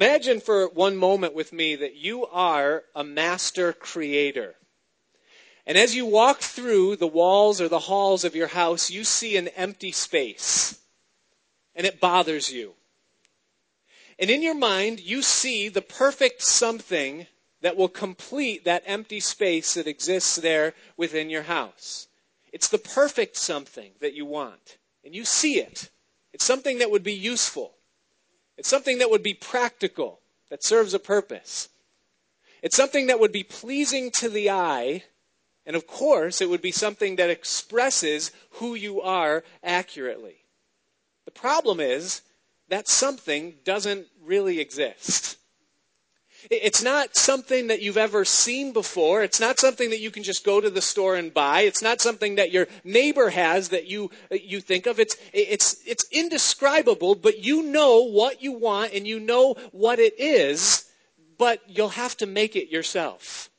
Imagine for one moment with me that you are a master creator. And as you walk through the walls or the halls of your house, you see an empty space. And it bothers you. And in your mind, you see the perfect something that will complete that empty space that exists there within your house. It's the perfect something that you want. And you see it. It's something that would be useful. It's something that would be practical, that serves a purpose. It's something that would be pleasing to the eye. And of course, it would be something that expresses who you are accurately. The problem is that something doesn't really exist. It's not something that you've ever seen before. It's not something that you can just go to the store and buy. It's not something that your neighbor has that you, you think of. It's, it's, it's indescribable, but you know what you want and you know what it is, but you'll have to make it yourself.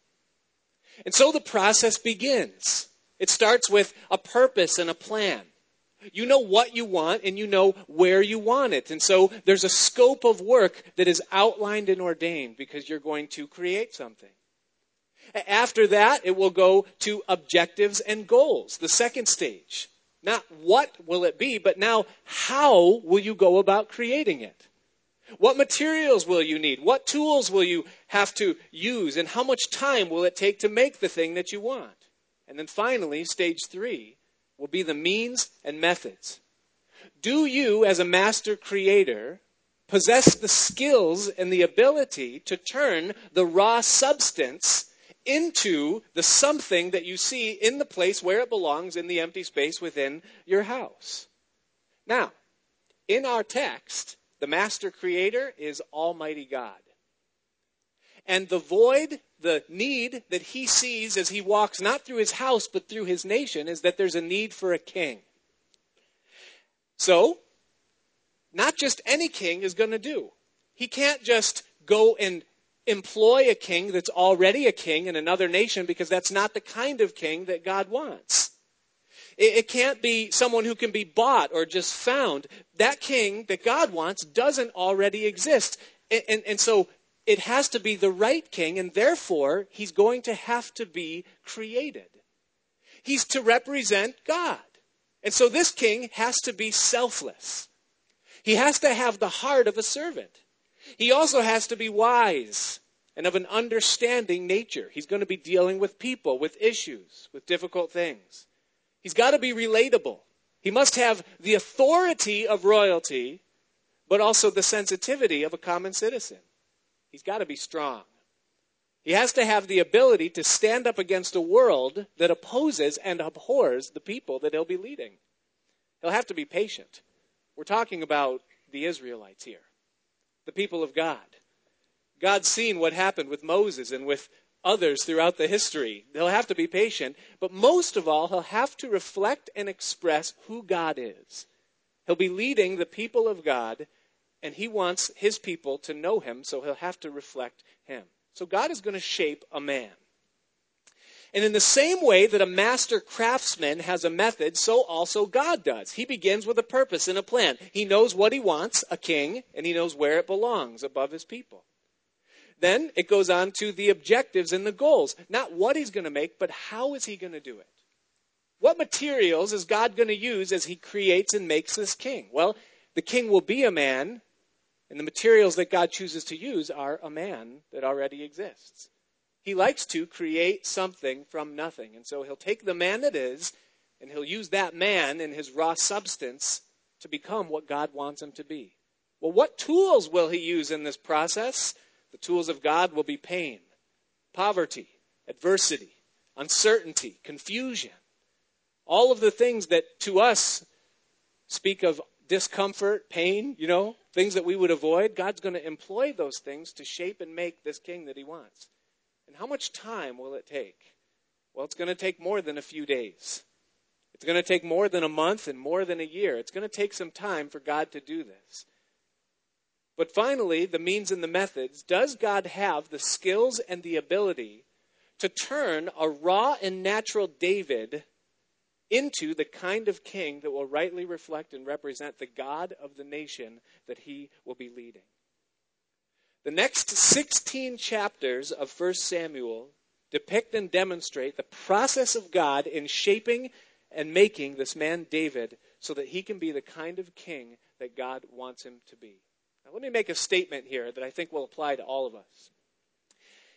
And so the process begins. It starts with a purpose and a plan. You know what you want and you know where you want it. And so there's a scope of work that is outlined and ordained because you're going to create something. After that, it will go to objectives and goals, the second stage. Not what will it be, but now how will you go about creating it? What materials will you need? What tools will you have to use? And how much time will it take to make the thing that you want? And then finally, stage three will be the means and methods. Do you, as a master creator, possess the skills and the ability to turn the raw substance into the something that you see in the place where it belongs in the empty space within your house? Now, in our text, the master creator is Almighty God. And the void the need that he sees as he walks not through his house but through his nation is that there's a need for a king. So, not just any king is going to do. He can't just go and employ a king that's already a king in another nation because that's not the kind of king that God wants. It, can't be someone who can be bought or just found. That king that God wants doesn't already exist. And, and, and so it has to be the right king, and therefore, he's going to have to be created. He's to represent God. And so this king has to be selfless. He has to have the heart of a servant. He also has to be wise and of an understanding nature. He's going to be dealing with people, with issues, with difficult things. He's got to be relatable. He must have the authority of royalty, but also the sensitivity of a common citizen. He's got to be strong. He has to have the ability to stand up against a world that opposes and abhors the people that he'll be leading. He'll have to be patient. We're talking about the Israelites here, the people of God. God's seen what happened with Moses and with others throughout the history. He'll have to be patient, but most of all, he'll have to reflect and express who God is. He'll be leading the people of God and he wants his people to know him, so he'll have to reflect him. So God is going to shape a man. And in the same way that a master craftsman has a method, so also God does. He begins with a purpose and a plan. He knows what he wants, a king, and he knows where it belongs above his people. Then it goes on to the objectives and the goals. Not what he's going to make, but how is he going to do it? What materials is God going to use as he creates and makes this king? Well, the king will be a man and the materials that God chooses to use are a man that already exists. He likes to create something from nothing. And so he'll take the man that is, and he'll use that man in his raw substance to become what God wants him to be. Well, what tools will he use in this process? The tools of God will be pain, poverty, adversity, uncertainty, confusion. All of the things that to us speak of discomfort, pain, you know, things that we would avoid, God's going to employ those things to shape and make this king that he wants. And how much time will it take? Well, it's going to take more than a few days. It's going to take more than a month and more than a year. It's going to take some time for God to do this. But finally, the means and the methods does God have the skills and the ability to turn a raw and natural David into the kind of king that will rightly reflect and represent the God of the nation that he will be leading. The next 16 chapters of 1 Samuel depict and demonstrate the process of God in shaping and making this man David so that he can be the kind of king that God wants him to be. Now, let me make a statement here that I think will apply to all of us.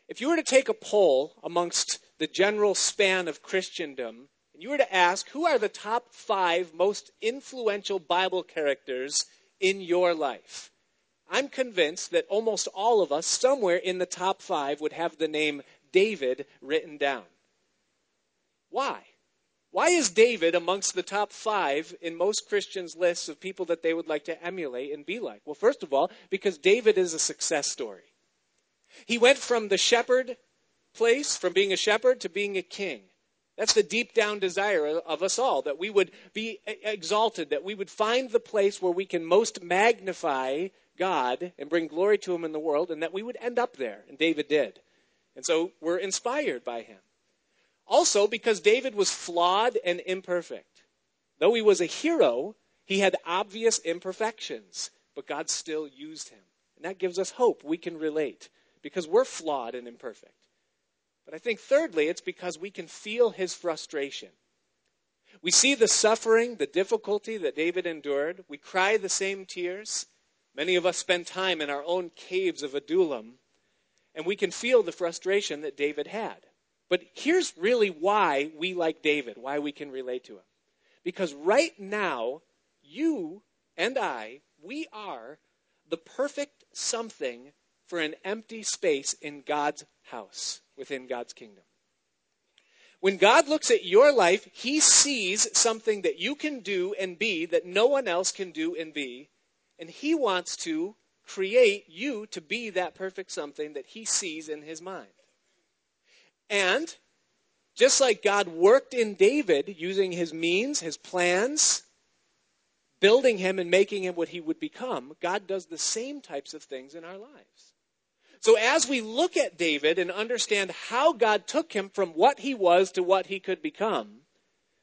If you were to take a poll amongst the general span of Christendom, you were to ask who are the top five most influential Bible characters in your life, I'm convinced that almost all of us, somewhere in the top five, would have the name David written down. Why? Why is David amongst the top five in most Christians' lists of people that they would like to emulate and be like? Well, first of all, because David is a success story. He went from the shepherd place, from being a shepherd to being a king. That's the deep down desire of us all, that we would be exalted, that we would find the place where we can most magnify God and bring glory to Him in the world, and that we would end up there. And David did. And so we're inspired by him. Also, because David was flawed and imperfect. Though he was a hero, he had obvious imperfections, but God still used him. And that gives us hope. We can relate because we're flawed and imperfect. But I think, thirdly, it's because we can feel his frustration. We see the suffering, the difficulty that David endured. We cry the same tears. Many of us spend time in our own caves of Adullam and we can feel the frustration that David had. But here's really why we like David, why we can relate to him. Because right now, you and I, we are the perfect something for an empty space in God's house, within God's kingdom. When God looks at your life, He sees something that you can do and be that no one else can do and be, and He wants to create you to be that perfect something that he sees in his mind. And just like God worked in David using his means, his plans, building him and making him what he would become, God does the same types of things in our lives. So as we look at David and understand how God took him from what he was to what he could become,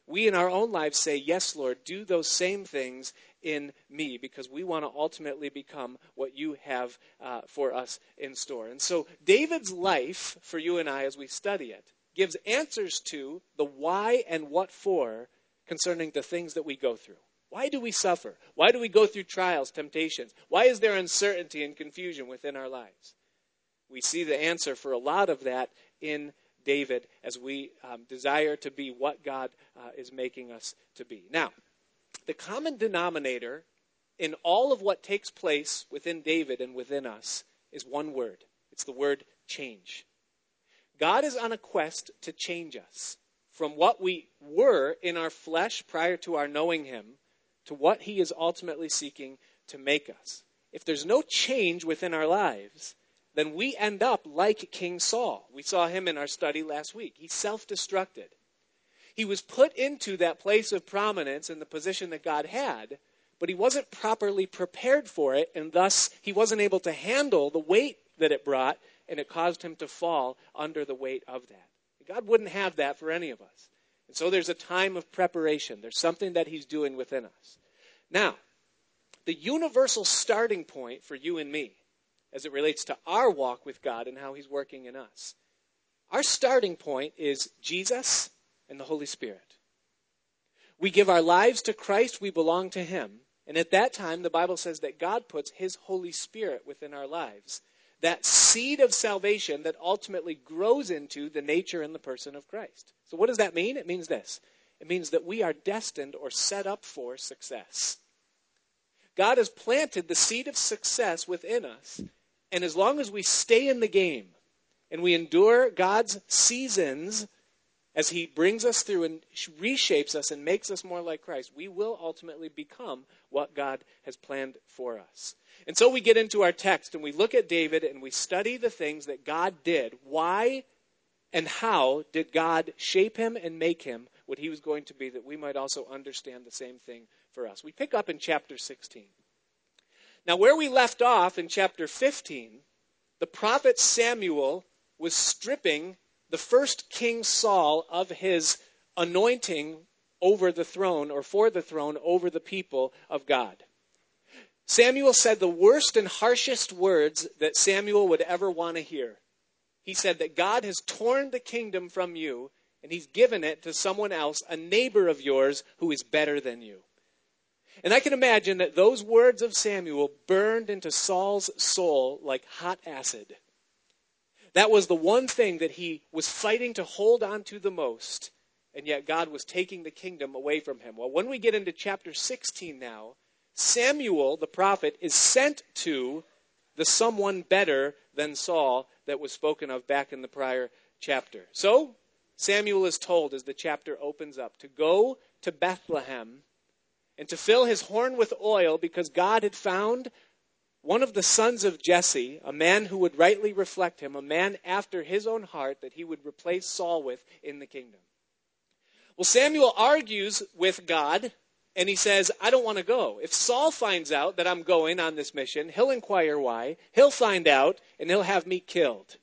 we in our own lives say, Yes, Lord, do those same things in me because we want to ultimately become what you have uh, for us in store. And so, David's life, for you and I as we study it, gives answers to the why and what for concerning the things that we go through. Why do we suffer? Why do we go through trials, temptations? Why is there uncertainty and confusion within our lives? We see the answer for a lot of that in David as we um, desire to be what God uh, is making us to be. Now, the common denominator in all of what takes place within David and within us is one word it's the word change. God is on a quest to change us from what we were in our flesh prior to our knowing Him to what He is ultimately seeking to make us. If there's no change within our lives, then we end up like King Saul. We saw him in our study last week. He self destructed. He was put into that place of prominence and the position that God had, but he wasn't properly prepared for it, and thus he wasn't able to handle the weight that it brought, and it caused him to fall under the weight of that. God wouldn't have that for any of us. And so there's a time of preparation. There's something that he's doing within us. Now, the universal starting point for you and me, as it relates to our walk with God and how he's working in us, our starting point is Jesus and the Holy Spirit. We give our lives to Christ, we belong to Him. And at that time, the Bible says that God puts His Holy Spirit within our lives. That seed of salvation that ultimately grows into the nature and the person of Christ. So, what does that mean? It means this it means that we are destined or set up for success. God has planted the seed of success within us. And as long as we stay in the game and we endure God's seasons as He brings us through and reshapes us and makes us more like Christ, we will ultimately become what God has planned for us. And so we get into our text and we look at David and we study the things that God did. Why and how did God shape him and make him what he was going to be that we might also understand the same thing for us? We pick up in chapter 16. Now, where we left off in chapter 15, the prophet Samuel was stripping the first King Saul of his anointing over the throne or for the throne over the people of God. Samuel said the worst and harshest words that Samuel would ever want to hear. He said that God has torn the kingdom from you and he's given it to someone else, a neighbor of yours who is better than you. And I can imagine that those words of Samuel burned into Saul's soul like hot acid. That was the one thing that he was fighting to hold on to the most, and yet God was taking the kingdom away from him. Well, when we get into chapter 16 now, Samuel, the prophet, is sent to the someone better than Saul that was spoken of back in the prior chapter. So, Samuel is told as the chapter opens up to go to Bethlehem and to fill his horn with oil because God had found one of the sons of Jesse, a man who would rightly reflect him, a man after his own heart that he would replace Saul with in the kingdom. Well, Samuel argues with God and he says, I don't want to go. If Saul finds out that I'm going on this mission, he'll inquire why, he'll find out, and he'll have me killed.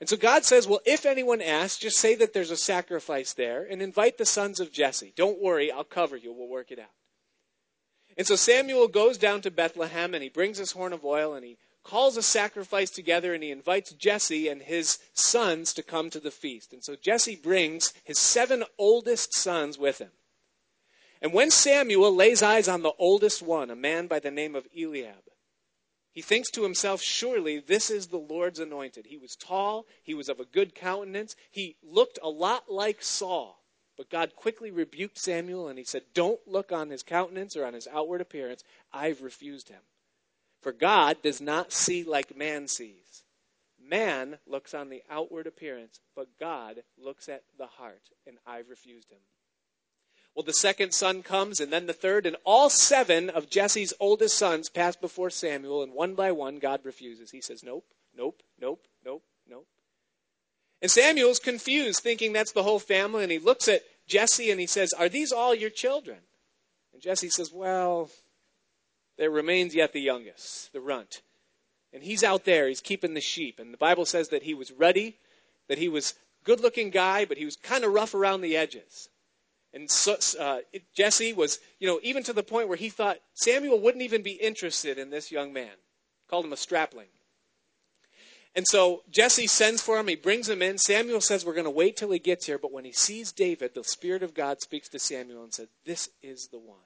And so God says, Well, if anyone asks, just say that there's a sacrifice there and invite the sons of Jesse. Don't worry, I'll cover you. We'll work it out. And so Samuel goes down to Bethlehem and he brings his horn of oil and he calls a sacrifice together and he invites Jesse and his sons to come to the feast. And so Jesse brings his seven oldest sons with him. And when Samuel lays eyes on the oldest one, a man by the name of Eliab, he thinks to himself, Surely this is the Lord's anointed. He was tall, he was of a good countenance, he looked a lot like Saul. But God quickly rebuked Samuel and he said, Don't look on his countenance or on his outward appearance. I've refused him. For God does not see like man sees. Man looks on the outward appearance, but God looks at the heart, and I've refused him. Well, the second son comes, and then the third, and all seven of Jesse's oldest sons pass before Samuel, and one by one, God refuses. He says, Nope, nope, nope, nope. And Samuel's confused, thinking that's the whole family, and he looks at Jesse and he says, Are these all your children? And Jesse says, Well, there remains yet the youngest, the runt. And he's out there, he's keeping the sheep. And the Bible says that he was ruddy, that he was good looking guy, but he was kind of rough around the edges. And so, uh, Jesse was, you know, even to the point where he thought Samuel wouldn't even be interested in this young man. Called him a strapling. And so Jesse sends for him. He brings him in. Samuel says, We're going to wait till he gets here. But when he sees David, the Spirit of God speaks to Samuel and said, This is the one.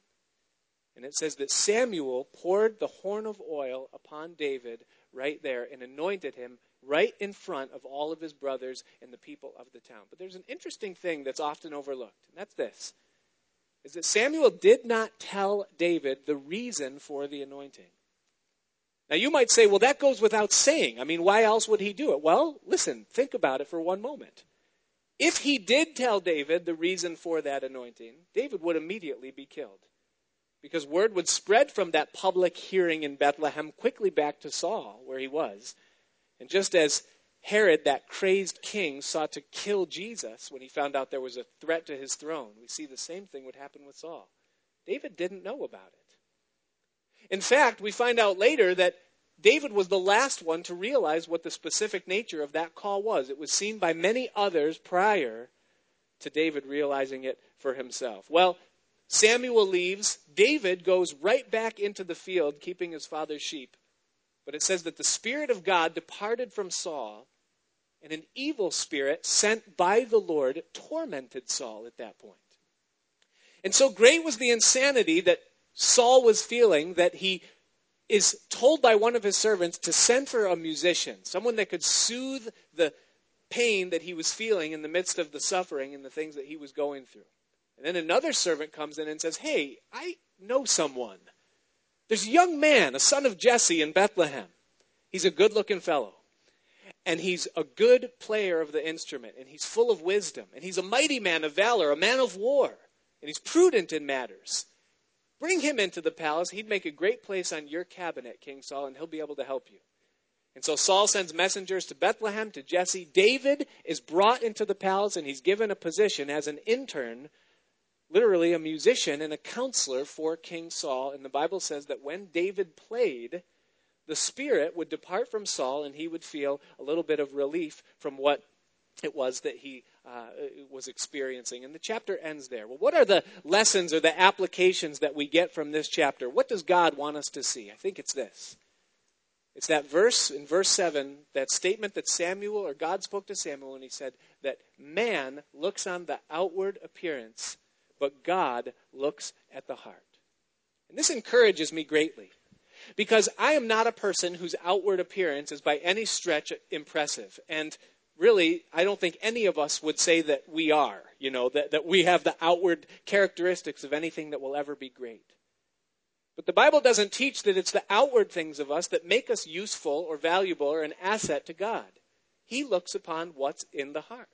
And it says that Samuel poured the horn of oil upon David right there and anointed him right in front of all of his brothers and the people of the town. But there's an interesting thing that's often overlooked, and that's this is that Samuel did not tell David the reason for the anointing. Now, you might say, well, that goes without saying. I mean, why else would he do it? Well, listen, think about it for one moment. If he did tell David the reason for that anointing, David would immediately be killed. Because word would spread from that public hearing in Bethlehem quickly back to Saul, where he was. And just as Herod, that crazed king, sought to kill Jesus when he found out there was a threat to his throne, we see the same thing would happen with Saul. David didn't know about it. In fact, we find out later that David was the last one to realize what the specific nature of that call was. It was seen by many others prior to David realizing it for himself. Well, Samuel leaves. David goes right back into the field, keeping his father's sheep. But it says that the Spirit of God departed from Saul, and an evil spirit sent by the Lord tormented Saul at that point. And so great was the insanity that Saul was feeling that he is told by one of his servants to send for a musician, someone that could soothe the pain that he was feeling in the midst of the suffering and the things that he was going through. And then another servant comes in and says, Hey, I know someone. There's a young man, a son of Jesse in Bethlehem. He's a good looking fellow. And he's a good player of the instrument. And he's full of wisdom. And he's a mighty man of valor, a man of war. And he's prudent in matters. Bring him into the palace. He'd make a great place on your cabinet, King Saul, and he'll be able to help you. And so Saul sends messengers to Bethlehem, to Jesse. David is brought into the palace, and he's given a position as an intern, literally a musician and a counselor for King Saul. And the Bible says that when David played, the spirit would depart from Saul, and he would feel a little bit of relief from what it was that he uh, was experiencing. And the chapter ends there. Well, what are the lessons or the applications that we get from this chapter? What does God want us to see? I think it's this. It's that verse in verse 7, that statement that Samuel or God spoke to Samuel and he said that man looks on the outward appearance, but God looks at the heart. And this encourages me greatly because I am not a person whose outward appearance is by any stretch impressive. And really, I don't think any of us would say that we are, you know, that, that we have the outward characteristics of anything that will ever be great. But the Bible doesn't teach that it's the outward things of us that make us useful or valuable or an asset to God. He looks upon what's in the heart.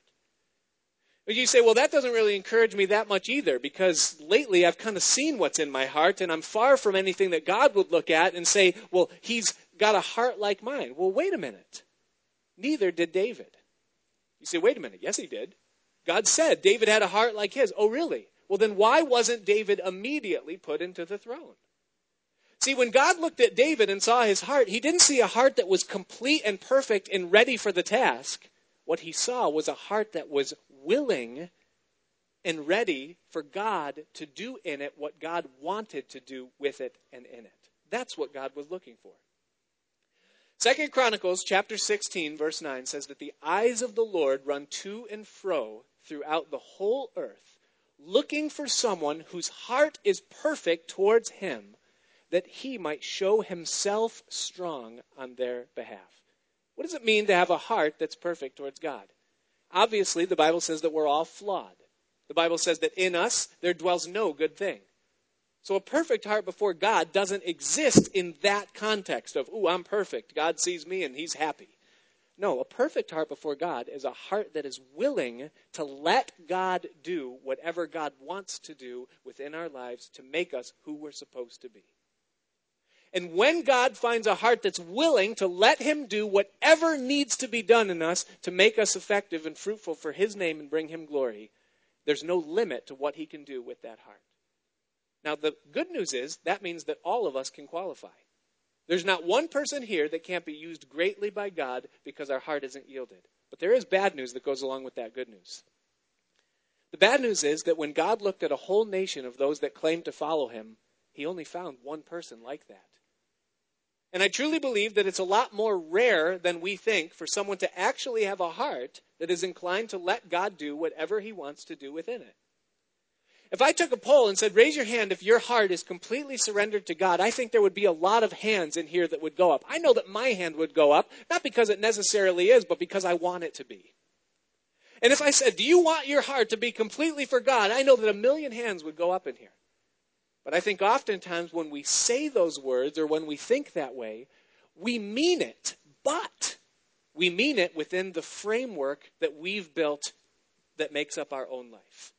But you say, well, that doesn't really encourage me that much either, because lately I've kind of seen what's in my heart, and I'm far from anything that God would look at and say, well, he's got a heart like mine. Well, wait a minute. Neither did David. You say, wait a minute. Yes, he did. God said David had a heart like his. Oh, really? Well, then why wasn't David immediately put into the throne? See, when God looked at David and saw his heart, he didn't see a heart that was complete and perfect and ready for the task. What he saw was a heart that was willing and ready for God to do in it what God wanted to do with it and in it. That's what God was looking for. Second Chronicles chapter 16 verse 9 says that the eyes of the Lord run to and fro throughout the whole earth looking for someone whose heart is perfect towards him that he might show himself strong on their behalf. What does it mean to have a heart that's perfect towards God? Obviously, the Bible says that we're all flawed. The Bible says that in us there dwells no good thing. So a perfect heart before God doesn't exist in that context of, ooh, I'm perfect. God sees me and he's happy. No, a perfect heart before God is a heart that is willing to let God do whatever God wants to do within our lives to make us who we're supposed to be. And when God finds a heart that's willing to let Him do whatever needs to be done in us to make us effective and fruitful for His name and bring Him glory, there's no limit to what He can do with that heart. Now, the good news is that means that all of us can qualify. There's not one person here that can't be used greatly by God because our heart isn't yielded. But there is bad news that goes along with that good news. The bad news is that when God looked at a whole nation of those that claimed to follow him, he only found one person like that. And I truly believe that it's a lot more rare than we think for someone to actually have a heart that is inclined to let God do whatever he wants to do within it. If I took a poll and said, raise your hand if your heart is completely surrendered to God, I think there would be a lot of hands in here that would go up. I know that my hand would go up, not because it necessarily is, but because I want it to be. And if I said, do you want your heart to be completely for God? I know that a million hands would go up in here. But I think oftentimes when we say those words or when we think that way, we mean it, but we mean it within the framework that we've built that makes up our own life.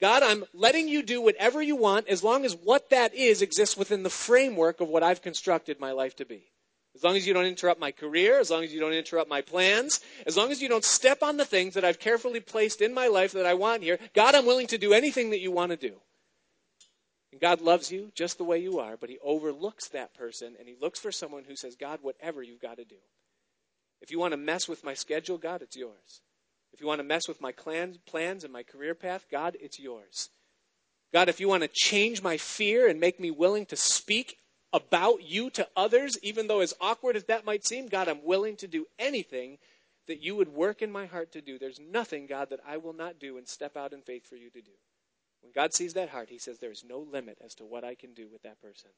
God, I'm letting you do whatever you want as long as what that is exists within the framework of what I've constructed my life to be. As long as you don't interrupt my career, as long as you don't interrupt my plans, as long as you don't step on the things that I've carefully placed in my life that I want here, God, I'm willing to do anything that you want to do. And God loves you just the way you are, but He overlooks that person and He looks for someone who says, God, whatever you've got to do. If you want to mess with my schedule, God, it's yours. If you want to mess with my plans, plans and my career path, God, it's yours. God, if you want to change my fear and make me willing to speak about you to others, even though as awkward as that might seem, God, I'm willing to do anything that you would work in my heart to do. There's nothing, God, that I will not do and step out in faith for you to do. When God sees that heart, He says, There is no limit as to what I can do with that person.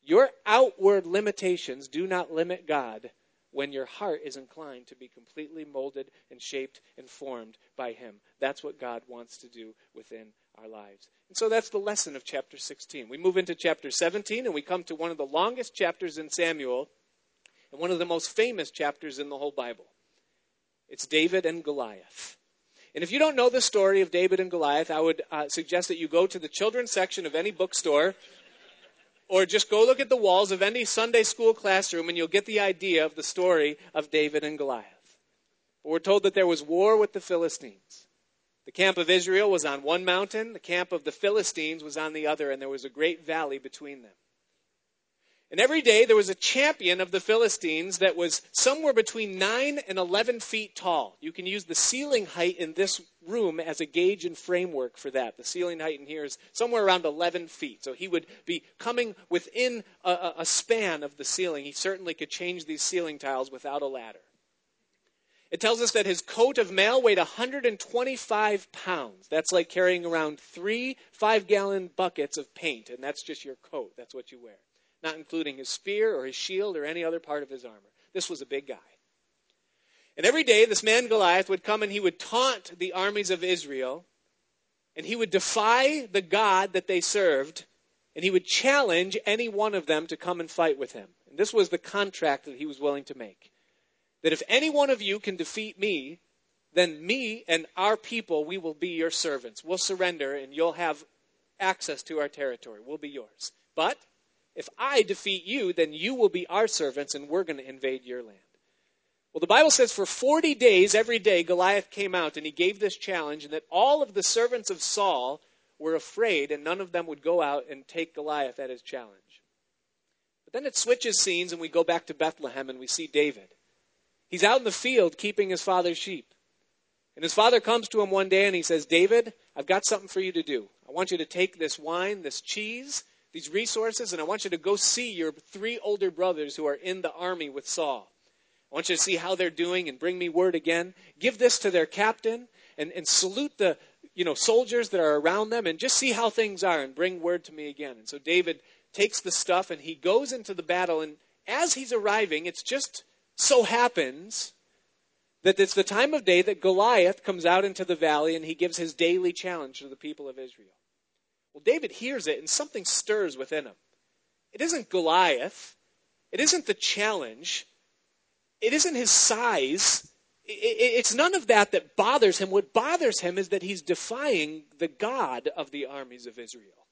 Your outward limitations do not limit God when your heart is inclined to be completely molded and shaped and formed by Him. That's what God wants to do within our lives. And so that's the lesson of chapter 16. We move into chapter 17 and we come to one of the longest chapters in Samuel and one of the most famous chapters in the whole Bible. It's David and Goliath. And if you don't know the story of David and Goliath, I would uh, suggest that you go to the children's section of any bookstore or just go look at the walls of any Sunday school classroom and you'll get the idea of the story of David and Goliath. But we're told that there was war with the Philistines. The camp of Israel was on one mountain, the camp of the Philistines was on the other, and there was a great valley between them. And every day there was a champion of the Philistines that was somewhere between 9 and 11 feet tall. You can use the ceiling height in this room as a gauge and framework for that. The ceiling height in here is somewhere around 11 feet. So he would be coming within a, a span of the ceiling. He certainly could change these ceiling tiles without a ladder. It tells us that his coat of mail weighed 125 pounds. That's like carrying around three five gallon buckets of paint, and that's just your coat. That's what you wear not including his spear or his shield or any other part of his armor. This was a big guy. And every day, this man Goliath would come and he would taunt the armies of Israel, and he would defy the God that they served, and he would challenge any one of them to come and fight with him. And this was the contract that he was willing to make. That if any one of you can defeat me, then me and our people, we will be your servants. We'll surrender, and you'll have access to our territory. We'll be yours. But if I defeat you, then you will be our servants and we're going to invade your land. Well, the Bible says for 40 days, every day, Goliath came out and he gave this challenge, and that all of the servants of Saul were afraid, and none of them would go out and take Goliath at his challenge. But then it switches scenes, and we go back to Bethlehem and we see David. He's out in the field keeping his father's sheep. And his father comes to him one day and he says, David, I've got something for you to do. I want you to take this wine, this cheese, these resources, and I want you to go see your three older brothers who are in the army with Saul. I want you to see how they're doing and bring me word again. Give this to their captain and, and salute the you know soldiers that are around them and just see how things are and bring word to me again. And so David takes the stuff and he goes into the battle and as he's arriving, it's just so happens that it's the time of day that Goliath comes out into the valley and he gives his daily challenge to the people of Israel. Well, David hears it and something stirs within him. It isn't Goliath. It isn't the challenge. It isn't his size. It's none of that that bothers him. What bothers him is that he's defying the God of the armies of Israel.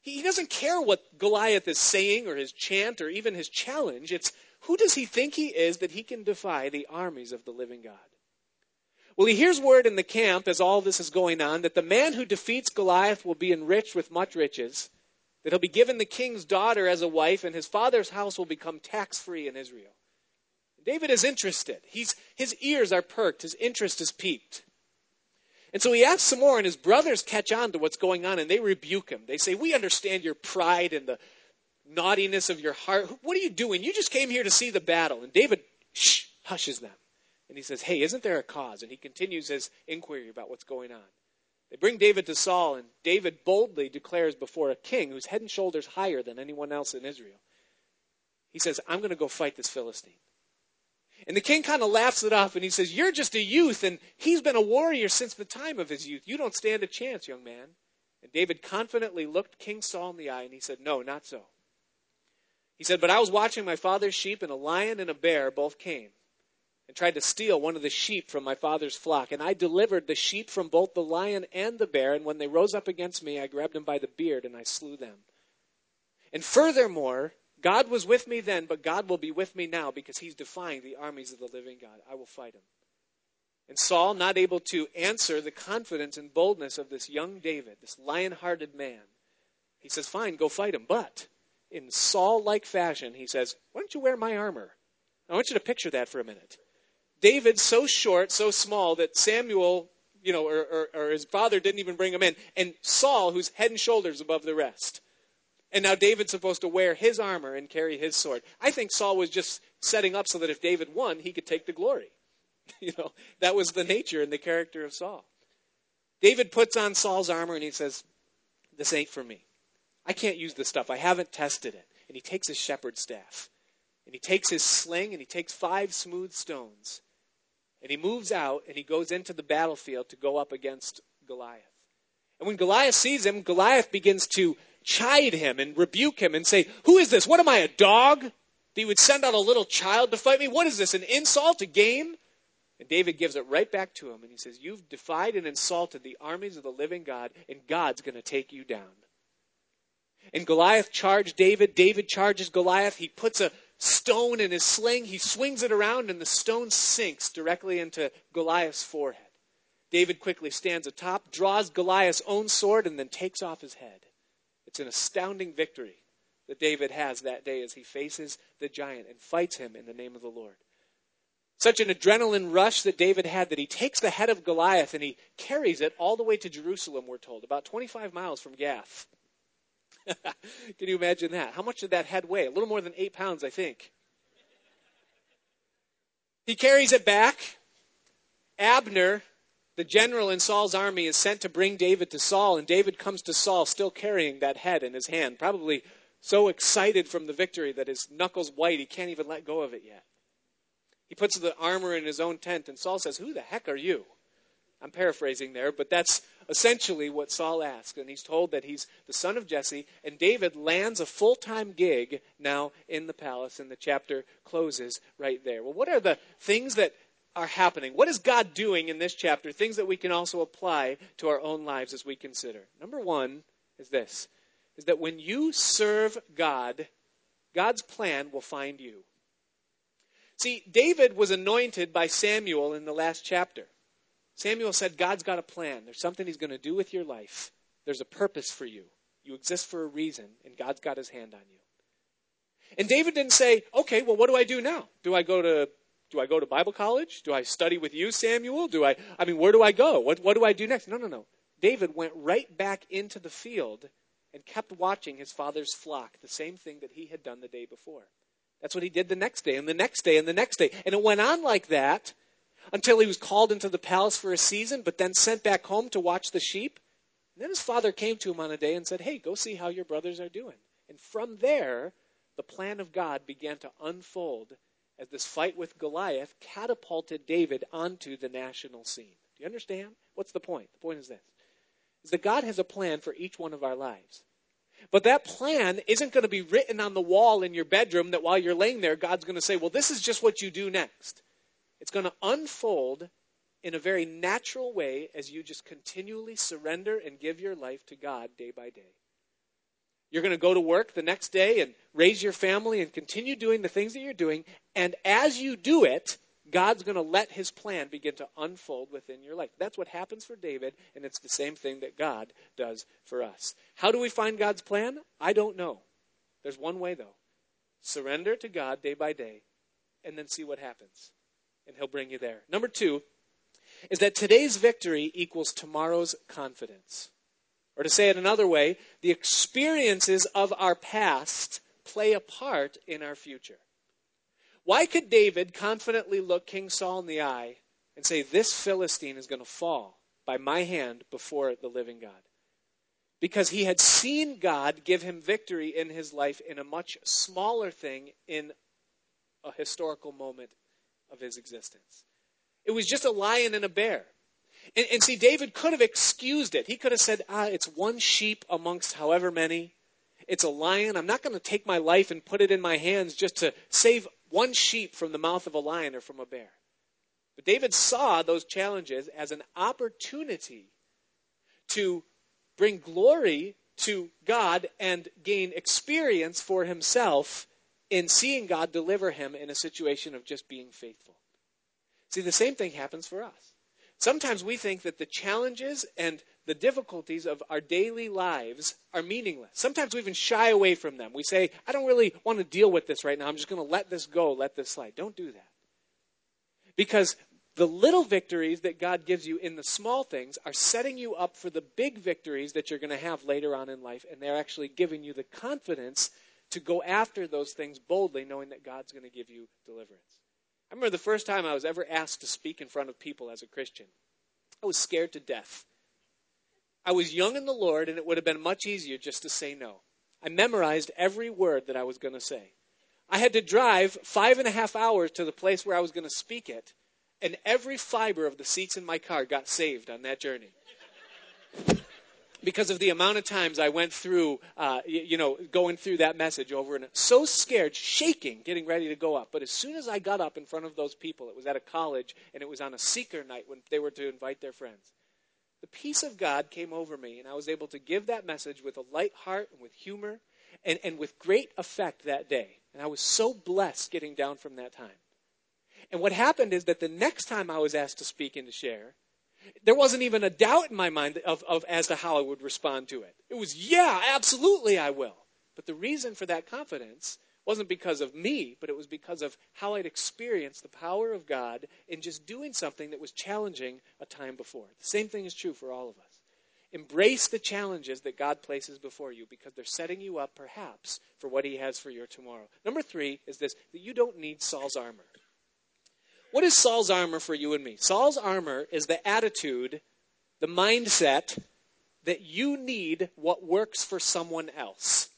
He doesn't care what Goliath is saying or his chant or even his challenge. It's who does he think he is that he can defy the armies of the living God? Well, he hears word in the camp as all this is going on that the man who defeats Goliath will be enriched with much riches, that he'll be given the king's daughter as a wife, and his father's house will become tax free in Israel. David is interested. He's, his ears are perked, his interest is piqued. And so he asks some more, and his brothers catch on to what's going on, and they rebuke him. They say, We understand your pride and the naughtiness of your heart. What are you doing? You just came here to see the battle. And David shh, hushes them. And he says, Hey, isn't there a cause? And he continues his inquiry about what's going on. They bring David to Saul, and David boldly declares before a king who's head and shoulders higher than anyone else in Israel. He says, I'm going to go fight this Philistine. And the king kind of laughs it off and he says, You're just a youth, and he's been a warrior since the time of his youth. You don't stand a chance, young man. And David confidently looked King Saul in the eye and he said, No, not so. He said, But I was watching my father's sheep, and a lion and a bear both came and tried to steal one of the sheep from my father's flock. And I delivered the sheep from both the lion and the bear. And when they rose up against me, I grabbed them by the beard and I slew them. And furthermore, God was with me then, but God will be with me now because he's defying the armies of the living God. I will fight him. And Saul, not able to answer the confidence and boldness of this young David, this lion hearted man, he says, Fine, go fight him. But in Saul like fashion, he says, Why don't you wear my armor? I want you to picture that for a minute. David so short, so small that Samuel, you know, or, or, or, his father didn't even bring him in, and Saul, who's head and shoulders above the rest. And now David's supposed to wear his armor and carry his sword. I think Saul was just setting up so that if David won, he could take the glory. you know, that was the nature and the character of Saul. David puts on Saul's armor and he says, This ain't for me. I can't use this stuff. I haven't tested it. And he takes his shepherd's staff. And he takes his sling and he takes five smooth stones and he moves out and he goes into the battlefield to go up against Goliath. And when Goliath sees him, Goliath begins to chide him and rebuke him and say, Who is this? What am I, a dog? That he would send out a little child to fight me? What is this, an insult, a game? And David gives it right back to him and he says, You've defied and insulted the armies of the living God, and God's going to take you down. And Goliath charged David. David charges Goliath. He puts a stone in his sling. He swings it around, and the stone sinks directly into Goliath's forehead. David quickly stands atop, draws Goliath's own sword, and then takes off his head. It's an astounding victory that David has that day as he faces the giant and fights him in the name of the Lord. Such an adrenaline rush that David had that he takes the head of Goliath and he carries it all the way to Jerusalem, we're told, about 25 miles from Gath. Can you imagine that? How much did that head weigh? A little more than eight pounds, I think. He carries it back. Abner, the general in Saul's army, is sent to bring David to Saul, and David comes to Saul still carrying that head in his hand, probably so excited from the victory that his knuckles white, he can't even let go of it yet. He puts the armor in his own tent, and Saul says, Who the heck are you? I'm paraphrasing there, but that's essentially what Saul asks. And he's told that he's the son of Jesse, and David lands a full time gig now in the palace, and the chapter closes right there. Well, what are the things that are happening? What is God doing in this chapter? Things that we can also apply to our own lives as we consider. Number one is this is that when you serve God, God's plan will find you. See, David was anointed by Samuel in the last chapter. Samuel said, God's got a plan. There's something he's going to do with your life. There's a purpose for you. You exist for a reason, and God's got his hand on you. And David didn't say, okay, well, what do I do now? Do I go to do I go to Bible college? Do I study with you, Samuel? Do I I mean, where do I go? What what do I do next? No, no, no. David went right back into the field and kept watching his father's flock, the same thing that he had done the day before. That's what he did the next day, and the next day, and the next day. And it went on like that until he was called into the palace for a season, but then sent back home to watch the sheep. And then his father came to him on a day and said, Hey, go see how your brothers are doing. And from there, the plan of God began to unfold as this fight with Goliath catapulted David onto the national scene. Do you understand? What's the point? The point is this is that God has a plan for each one of our lives. But that plan isn't going to be written on the wall in your bedroom that while you're laying there, God's going to say, Well, this is just what you do next. It's going to unfold in a very natural way as you just continually surrender and give your life to God day by day. You're going to go to work the next day and raise your family and continue doing the things that you're doing. And as you do it, God's going to let his plan begin to unfold within your life. That's what happens for David, and it's the same thing that God does for us. How do we find God's plan? I don't know. There's one way, though surrender to God day by day, and then see what happens. And he'll bring you there. Number two is that today's victory equals tomorrow's confidence. Or to say it another way, the experiences of our past play a part in our future. Why could David confidently look King Saul in the eye and say, This Philistine is going to fall by my hand before the living God? Because he had seen God give him victory in his life in a much smaller thing in a historical moment of his existence. It was just a lion and a bear. And, and, see, David could have excused it. He could have said, ah, it's one sheep amongst however many. It's a lion. I'm not going to take my life and put it in my hands just to save one sheep from the mouth of a lion or from a bear. But David saw those challenges as an opportunity to bring glory to God and gain experience for himself in seeing God deliver him in a situation of just being faithful. See, the same thing happens for us. Sometimes we think that the challenges and the difficulties of our daily lives are meaningless. Sometimes we even shy away from them. We say, I don't really want to deal with this right now. I'm just going to let this go, let this slide. Don't do that. Because the little victories that God gives you in the small things are setting you up for the big victories that you're going to have later on in life, and they're actually giving you the confidence to go after those things boldly, knowing that God's going to give you deliverance. I remember the first time I was ever asked to speak in front of people as a Christian. I was scared to death. I was young in the Lord, and it would have been much easier just to say no. I memorized every word that I was going to say. I had to drive five and a half hours to the place where I was going to speak it, and every fiber of the seats in my car got saved on that journey. Because of the amount of times I went through, uh, you, know, going through that message over and so scared, shaking, getting ready to go up. But as soon as I got up in front of those people, it was at a college and it was on a seeker night when they were to invite their friends the peace of God came over me, and I was able to give that message with a light heart and with humor and, and with great effect that day. And I was so blessed getting down from that time. And what happened is that the next time I was asked to speak and to share, there wasn't even a doubt in my mind of, of as to how I would respond to it. It was, yeah, absolutely I will. But the reason for that confidence wasn't because of me, but it was because of how I'd experienced the power of God in just doing something that was challenging a time before. The same thing is true for all of us. Embrace the challenges that God places before you because they're setting you up, perhaps, for what He has for your tomorrow. Number three is this that you don't need Saul's armor. What is Saul's armor for you and me? Saul's armor is the attitude, the mindset that you need what works for someone else.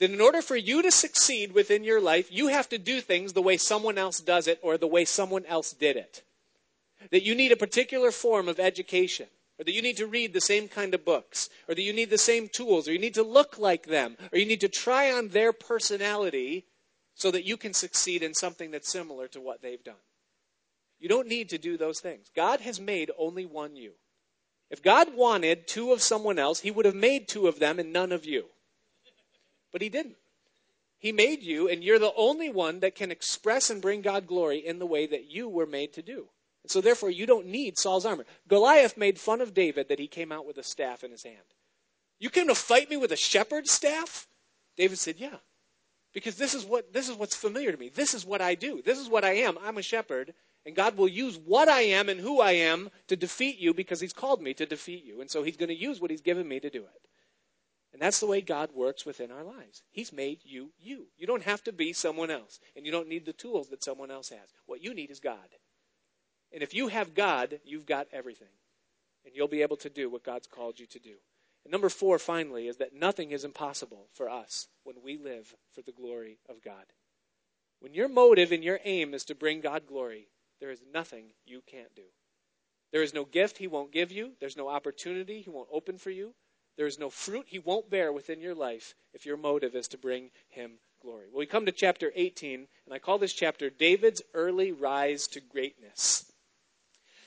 That in order for you to succeed within your life, you have to do things the way someone else does it or the way someone else did it. That you need a particular form of education or that you need to read the same kind of books, or that you need the same tools, or you need to look like them, or you need to try on their personality so that you can succeed in something that's similar to what they've done. You don't need to do those things. God has made only one you. If God wanted two of someone else, He would have made two of them and none of you. But He didn't. He made you, and you're the only one that can express and bring God glory in the way that you were made to do. So therefore, you don't need Saul's armor. Goliath made fun of David that he came out with a staff in his hand. You came to fight me with a shepherd's staff? David said, Yeah. Because this is what this is what's familiar to me. This is what I do. This is what I am. I'm a shepherd, and God will use what I am and who I am to defeat you because he's called me to defeat you. And so he's going to use what he's given me to do it. And that's the way God works within our lives. He's made you you. You don't have to be someone else, and you don't need the tools that someone else has. What you need is God. And if you have God, you've got everything. And you'll be able to do what God's called you to do. And number four, finally, is that nothing is impossible for us when we live for the glory of God. When your motive and your aim is to bring God glory, there is nothing you can't do. There is no gift He won't give you, there's no opportunity He won't open for you, there is no fruit He won't bear within your life if your motive is to bring Him glory. Well, we come to chapter 18, and I call this chapter David's Early Rise to Greatness.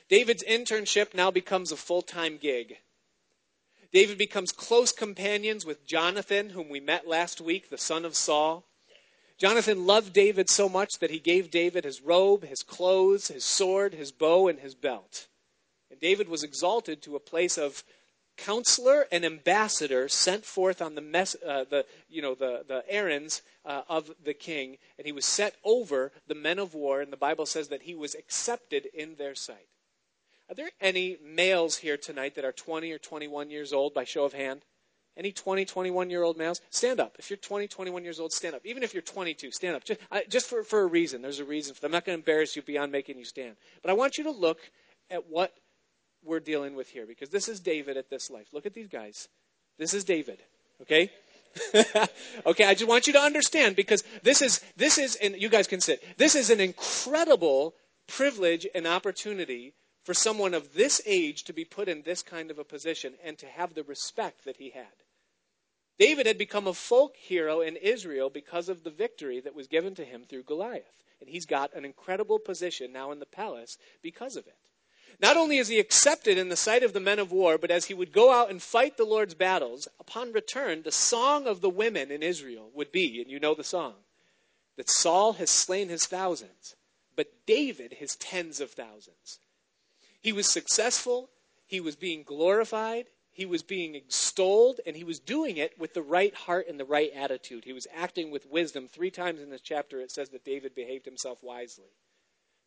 David's internship now becomes a full time gig. David becomes close companions with Jonathan, whom we met last week, the son of Saul. Jonathan loved David so much that he gave David his robe, his clothes, his sword, his bow, and his belt. And David was exalted to a place of counselor and ambassador sent forth on the, uh, the, you know, the, the errands uh, of the king, and he was set over the men of war, and the Bible says that he was accepted in their sight. Are there any males here tonight that are 20 or 21 years old by show of hand? Any 20, 21 year old males? Stand up. If you're 20, 21 years old, stand up. Even if you're 22, stand up. Just, I, just for, for a reason. There's a reason. For I'm not going to embarrass you beyond making you stand. But I want you to look at what we're dealing with here because this is David at this life. Look at these guys. This is David. Okay? okay, I just want you to understand because this is this is and you guys can sit. This is an incredible privilege and opportunity for someone of this age to be put in this kind of a position and to have the respect that he had. David had become a folk hero in Israel because of the victory that was given to him through Goliath. And he's got an incredible position now in the palace because of it. Not only is he accepted in the sight of the men of war, but as he would go out and fight the Lord's battles, upon return, the song of the women in Israel would be, and you know the song, that Saul has slain his thousands, but David his tens of thousands. He was successful, he was being glorified, he was being extolled, and he was doing it with the right heart and the right attitude. He was acting with wisdom. Three times in this chapter it says that David behaved himself wisely.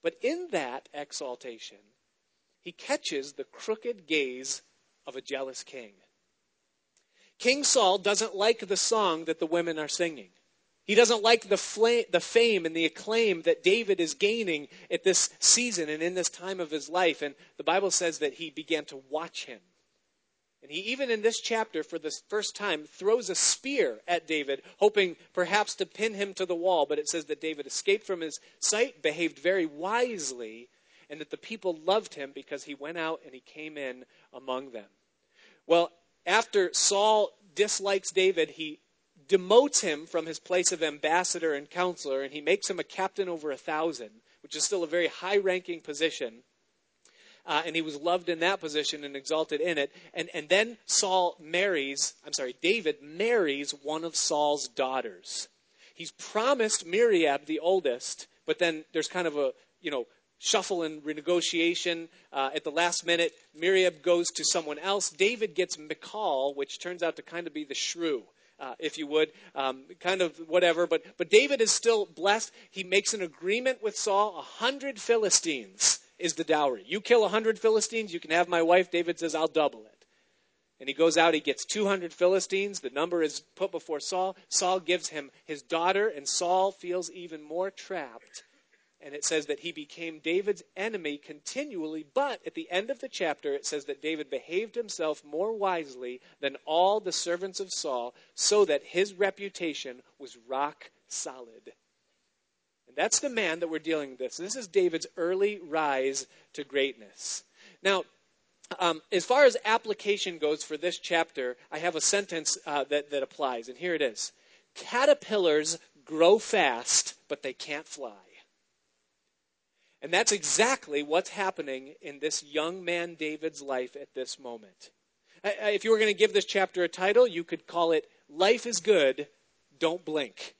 But in that exaltation, he catches the crooked gaze of a jealous king. King Saul doesn't like the song that the women are singing. He doesn't like the, flame, the fame and the acclaim that David is gaining at this season and in this time of his life. And the Bible says that he began to watch him. And he, even in this chapter, for the first time, throws a spear at David, hoping perhaps to pin him to the wall. But it says that David escaped from his sight, behaved very wisely, and that the people loved him because he went out and he came in among them. Well, after Saul dislikes David, he demotes him from his place of ambassador and counselor, and he makes him a captain over a thousand, which is still a very high ranking position. Uh, and he was loved in that position and exalted in it. And, and then Saul marries, I'm sorry, David marries one of Saul's daughters. He's promised Miriam, the oldest, but then there's kind of a, you know, shuffle and renegotiation. Uh, at the last minute, Miriam goes to someone else. David gets Michal, which turns out to kind of be the shrew uh, if you would, um, kind of whatever. But, but David is still blessed. He makes an agreement with Saul. A hundred Philistines is the dowry. You kill a hundred Philistines, you can have my wife. David says, I'll double it. And he goes out, he gets 200 Philistines. The number is put before Saul. Saul gives him his daughter, and Saul feels even more trapped. And it says that he became David's enemy continually. But at the end of the chapter, it says that David behaved himself more wisely than all the servants of Saul, so that his reputation was rock solid. And that's the man that we're dealing with. This, is David's early rise to greatness. Now, um, as far as application goes for this chapter, I have a sentence uh, that, that applies, and here it is Caterpillars grow fast, but they can't fly. And that's exactly what's happening in this young man David's life at this moment. If you were going to give this chapter a title, you could call it Life is Good, Don't Blink.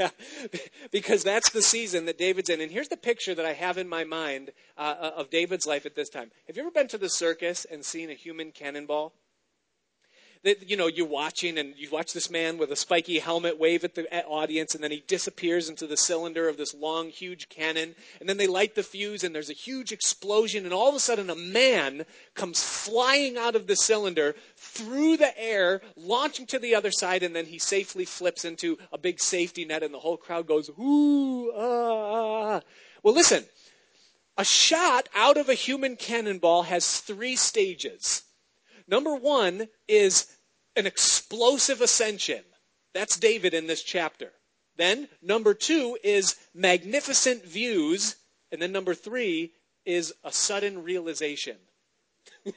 because that's the season that David's in. And here's the picture that I have in my mind uh, uh, of David's life at this time. Have you ever been to the circus and seen a human cannonball? That, you know, you're watching and you watch this man with a spiky helmet wave at the audience, and then he disappears into the cylinder of this long, huge cannon. And then they light the fuse, and there's a huge explosion, and all of a sudden, a man comes flying out of the cylinder through the air, launching to the other side, and then he safely flips into a big safety net, and the whole crowd goes, ooh, ah. ah. Well, listen, a shot out of a human cannonball has three stages. Number one is an explosive ascension. That's David in this chapter. Then, number two is magnificent views. And then number three is a sudden realization.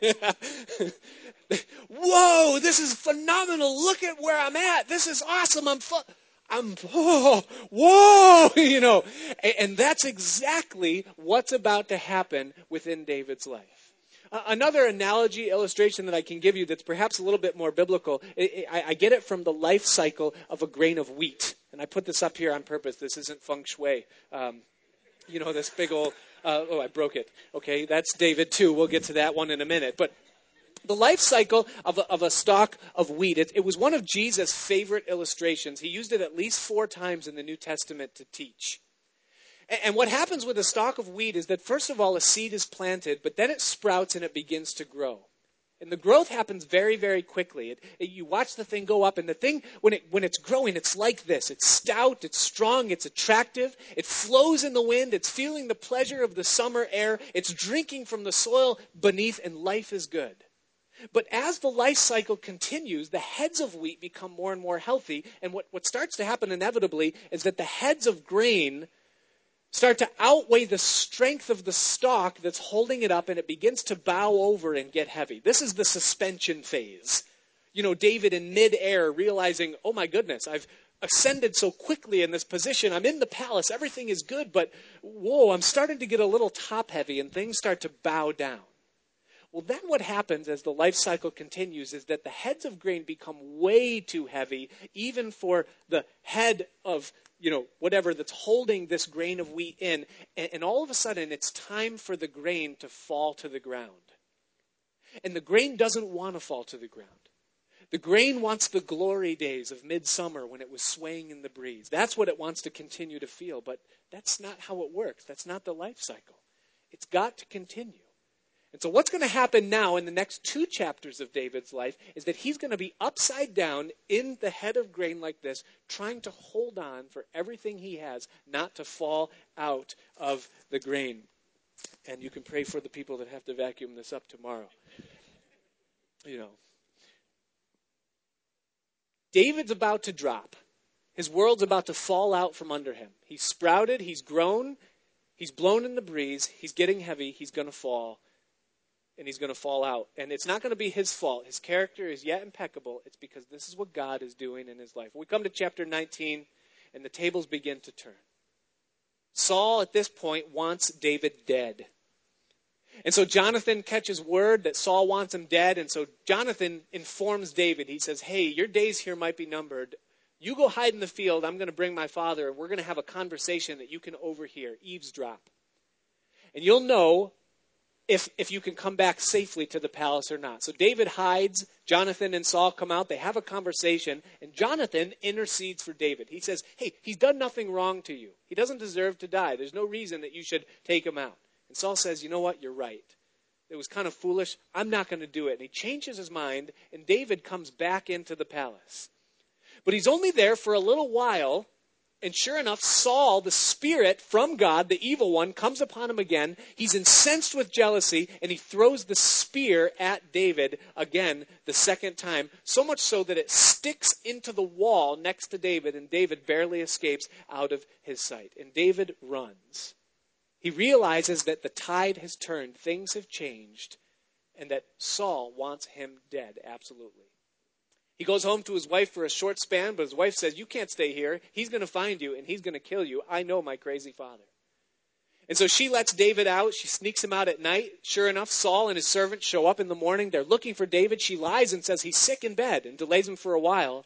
Whoa, this is phenomenal. Look at where I'm at. This is awesome. I'm fu- I'm oh, whoa, you know. And, and that's exactly what's about to happen within David's life. Another analogy, illustration that I can give you that's perhaps a little bit more biblical, I, I get it from the life cycle of a grain of wheat. And I put this up here on purpose. This isn't feng shui. Um, you know, this big old, uh, oh, I broke it. Okay, that's David too. We'll get to that one in a minute. But the life cycle of a, of a stalk of wheat, it, it was one of Jesus' favorite illustrations. He used it at least four times in the New Testament to teach. And what happens with a stalk of wheat is that, first of all, a seed is planted, but then it sprouts and it begins to grow. And the growth happens very, very quickly. It, it, you watch the thing go up, and the thing, when, it, when it's growing, it's like this it's stout, it's strong, it's attractive, it flows in the wind, it's feeling the pleasure of the summer air, it's drinking from the soil beneath, and life is good. But as the life cycle continues, the heads of wheat become more and more healthy, and what, what starts to happen inevitably is that the heads of grain start to outweigh the strength of the stalk that's holding it up and it begins to bow over and get heavy. This is the suspension phase. You know, David in midair realizing, oh my goodness, I've ascended so quickly in this position. I'm in the palace. Everything is good, but whoa, I'm starting to get a little top heavy and things start to bow down. Well, then what happens as the life cycle continues is that the heads of grain become way too heavy, even for the head of you know, whatever that's holding this grain of wheat in. And, and all of a sudden, it's time for the grain to fall to the ground. And the grain doesn't want to fall to the ground. The grain wants the glory days of midsummer when it was swaying in the breeze. That's what it wants to continue to feel, but that's not how it works. That's not the life cycle. It's got to continue. And so, what's going to happen now in the next two chapters of David's life is that he's going to be upside down in the head of grain like this, trying to hold on for everything he has, not to fall out of the grain. And you can pray for the people that have to vacuum this up tomorrow. You know. David's about to drop. His world's about to fall out from under him. He's sprouted, he's grown, he's blown in the breeze, he's getting heavy, he's going to fall and he's going to fall out. And it's not going to be his fault. His character is yet impeccable. It's because this is what God is doing in his life. We come to chapter 19, and the tables begin to turn. Saul, at this point, wants David dead. And so Jonathan catches word that Saul wants him dead. And so Jonathan informs David. He says, Hey, your days here might be numbered. You go hide in the field. I'm going to bring my father, and we're going to have a conversation that you can overhear, eavesdrop. And you'll know if, if you can come back safely to the palace or not. So David hides. Jonathan and Saul come out. They have a conversation. And Jonathan intercedes for David. He says, Hey, he's done nothing wrong to you. He doesn't deserve to die. There's no reason that you should take him out. And Saul says, You know what? You're right. It was kind of foolish. I'm not going to do it. And he changes his mind. And David comes back into the palace. But he's only there for a little while and sure enough, Saul, the spirit from God, the evil one, comes upon him again. He's incensed with jealousy, and he throws the spear at David again the second time, so much so that it sticks into the wall next to David, and David barely escapes out of his sight. And David runs. He realizes that the tide has turned, things have changed, and that Saul wants him dead, absolutely. He goes home to his wife for a short span, but his wife says, You can't stay here. He's going to find you and he's going to kill you. I know my crazy father. And so she lets David out. She sneaks him out at night. Sure enough, Saul and his servants show up in the morning. They're looking for David. She lies and says he's sick in bed and delays him for a while.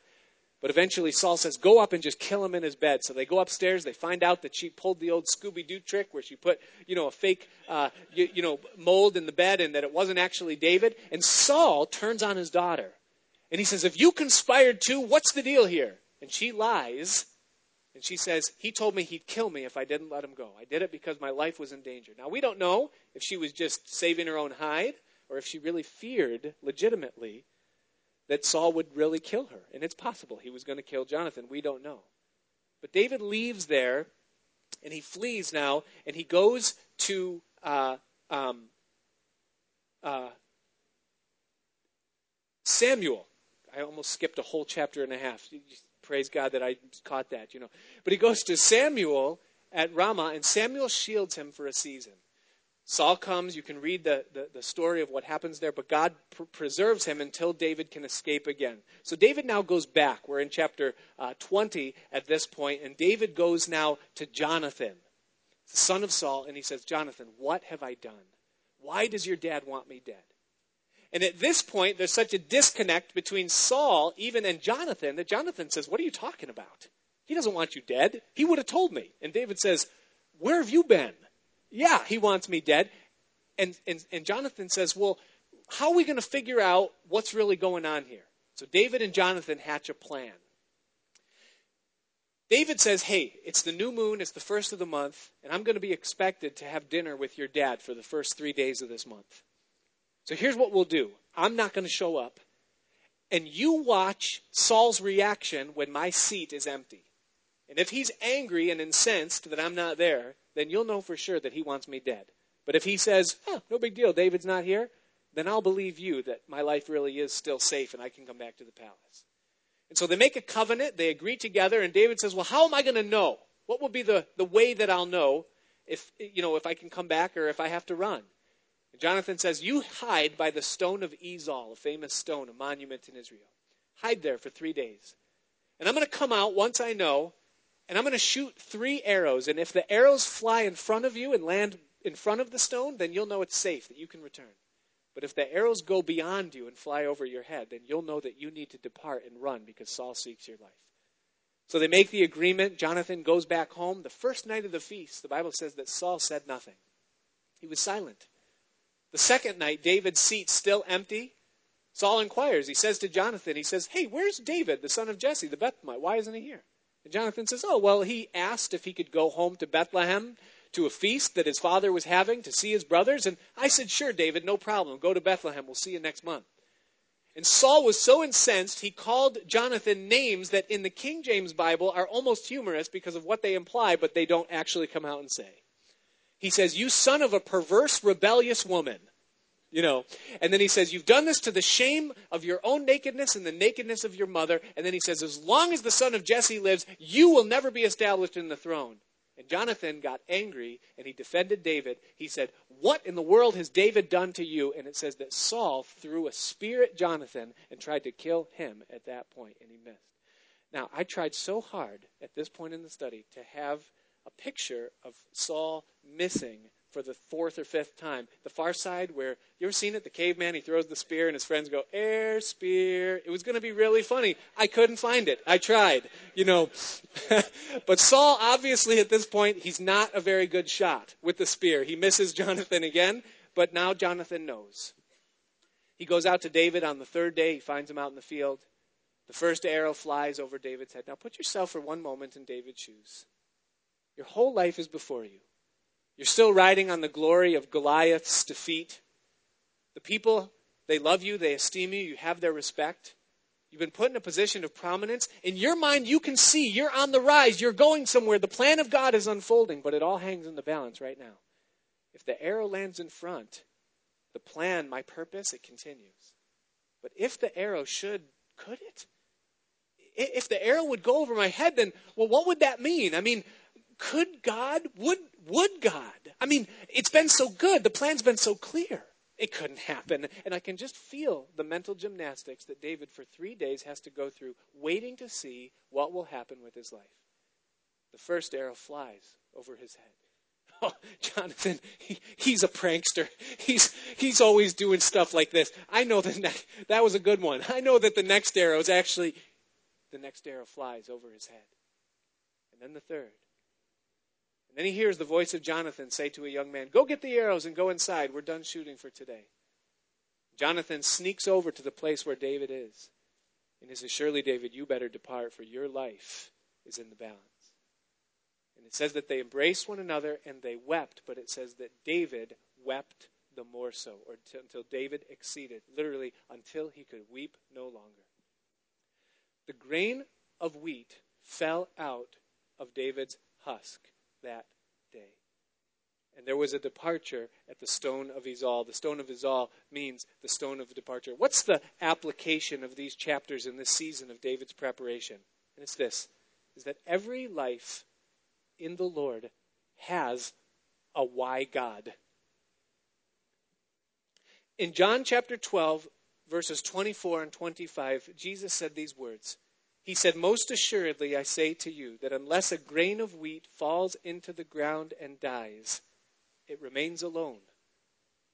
But eventually, Saul says, Go up and just kill him in his bed. So they go upstairs. They find out that she pulled the old Scooby Doo trick where she put, you know, a fake, uh, you, you know, mold in the bed and that it wasn't actually David. And Saul turns on his daughter. And he says, If you conspired too, what's the deal here? And she lies. And she says, He told me he'd kill me if I didn't let him go. I did it because my life was in danger. Now, we don't know if she was just saving her own hide or if she really feared legitimately that Saul would really kill her. And it's possible he was going to kill Jonathan. We don't know. But David leaves there and he flees now and he goes to uh, um, uh, Samuel. I almost skipped a whole chapter and a half. Praise God that I caught that, you know. But he goes to Samuel at Ramah, and Samuel shields him for a season. Saul comes, you can read the, the, the story of what happens there, but God pr- preserves him until David can escape again. So David now goes back. We're in chapter uh, 20 at this point, and David goes now to Jonathan, the son of Saul, and he says, Jonathan, what have I done? Why does your dad want me dead? And at this point, there's such a disconnect between Saul, even, and Jonathan, that Jonathan says, What are you talking about? He doesn't want you dead. He would have told me. And David says, Where have you been? Yeah, he wants me dead. And, and, and Jonathan says, Well, how are we going to figure out what's really going on here? So David and Jonathan hatch a plan. David says, Hey, it's the new moon, it's the first of the month, and I'm going to be expected to have dinner with your dad for the first three days of this month. So here's what we'll do I'm not going to show up. And you watch Saul's reaction when my seat is empty. And if he's angry and incensed that I'm not there, then you'll know for sure that he wants me dead. But if he says, oh, no big deal, David's not here, then I'll believe you that my life really is still safe and I can come back to the palace. And so they make a covenant, they agree together, and David says, Well, how am I going to know? What will be the, the way that I'll know if you know if I can come back or if I have to run? Jonathan says, You hide by the stone of Ezel, a famous stone, a monument in Israel. Hide there for three days. And I'm going to come out once I know, and I'm going to shoot three arrows. And if the arrows fly in front of you and land in front of the stone, then you'll know it's safe, that you can return. But if the arrows go beyond you and fly over your head, then you'll know that you need to depart and run because Saul seeks your life. So they make the agreement. Jonathan goes back home. The first night of the feast, the Bible says that Saul said nothing. He was silent. The second night, David's seat still empty. Saul inquires. He says to Jonathan, he says, Hey, where's David, the son of Jesse, the Bethlehemite? Why isn't he here? And Jonathan says, Oh, well, he asked if he could go home to Bethlehem to a feast that his father was having to see his brothers. And I said, Sure, David, no problem. Go to Bethlehem. We'll see you next month. And Saul was so incensed, he called Jonathan names that in the King James Bible are almost humorous because of what they imply, but they don't actually come out and say. He says, You son of a perverse, rebellious woman. You know, and then he says, You've done this to the shame of your own nakedness and the nakedness of your mother. And then he says, As long as the son of Jesse lives, you will never be established in the throne. And Jonathan got angry and he defended David. He said, What in the world has David done to you? And it says that Saul threw a spear at Jonathan and tried to kill him at that point, and he missed. Now, I tried so hard at this point in the study to have a picture of Saul missing for the fourth or fifth time. The far side, where you ever seen it? The caveman, he throws the spear, and his friends go, air spear. It was going to be really funny. I couldn't find it. I tried, you know. but Saul, obviously, at this point, he's not a very good shot with the spear. He misses Jonathan again. but now Jonathan knows. He goes out to David on the third day. He finds him out in the field. The first arrow flies over David's head. Now put yourself for one moment in David's shoes. Your whole life is before you. You're still riding on the glory of Goliath's defeat. The people, they love you, they esteem you, you have their respect. You've been put in a position of prominence. In your mind, you can see you're on the rise, you're going somewhere. The plan of God is unfolding, but it all hangs in the balance right now. If the arrow lands in front, the plan, my purpose, it continues. But if the arrow should, could it? If the arrow would go over my head, then, well, what would that mean? I mean, could God, would, would God? I mean, it's been so good. The plan's been so clear. It couldn't happen. And I can just feel the mental gymnastics that David, for three days, has to go through, waiting to see what will happen with his life. The first arrow flies over his head. Oh, Jonathan, he, he's a prankster. He's, he's always doing stuff like this. I know that ne- that was a good one. I know that the next arrow is actually, the next arrow flies over his head. And then the third. Then he hears the voice of Jonathan say to a young man, Go get the arrows and go inside. We're done shooting for today. Jonathan sneaks over to the place where David is. And he says, Surely, David, you better depart, for your life is in the balance. And it says that they embraced one another and they wept, but it says that David wept the more so, or t- until David exceeded, literally, until he could weep no longer. The grain of wheat fell out of David's husk that day. And there was a departure at the stone of Ezel. The stone of Ezel means the stone of departure. What's the application of these chapters in this season of David's preparation? And it's this is that every life in the Lord has a why God. In John chapter 12, verses 24 and 25, Jesus said these words he said, Most assuredly, I say to you that unless a grain of wheat falls into the ground and dies, it remains alone.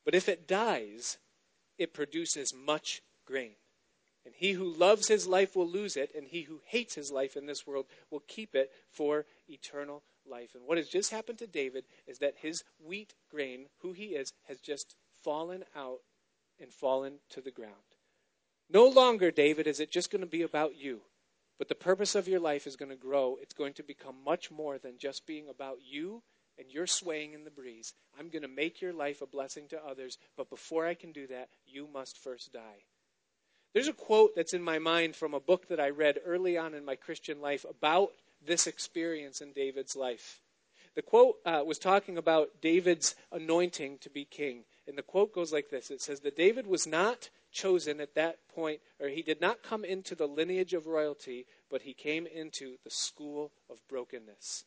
But if it dies, it produces much grain. And he who loves his life will lose it, and he who hates his life in this world will keep it for eternal life. And what has just happened to David is that his wheat grain, who he is, has just fallen out and fallen to the ground. No longer, David, is it just going to be about you. But the purpose of your life is going to grow. It's going to become much more than just being about you and you're swaying in the breeze. I'm going to make your life a blessing to others, but before I can do that, you must first die. There's a quote that's in my mind from a book that I read early on in my Christian life about this experience in David's life. The quote uh, was talking about David's anointing to be king. And the quote goes like this It says that David was not chosen at that point, or he did not come into the lineage of royalty, but he came into the school of brokenness.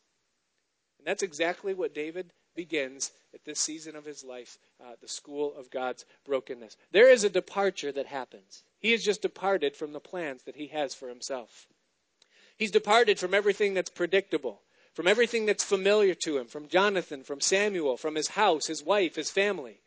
And that's exactly what David begins at this season of his life uh, the school of God's brokenness. There is a departure that happens. He has just departed from the plans that he has for himself. He's departed from everything that's predictable, from everything that's familiar to him, from Jonathan, from Samuel, from his house, his wife, his family.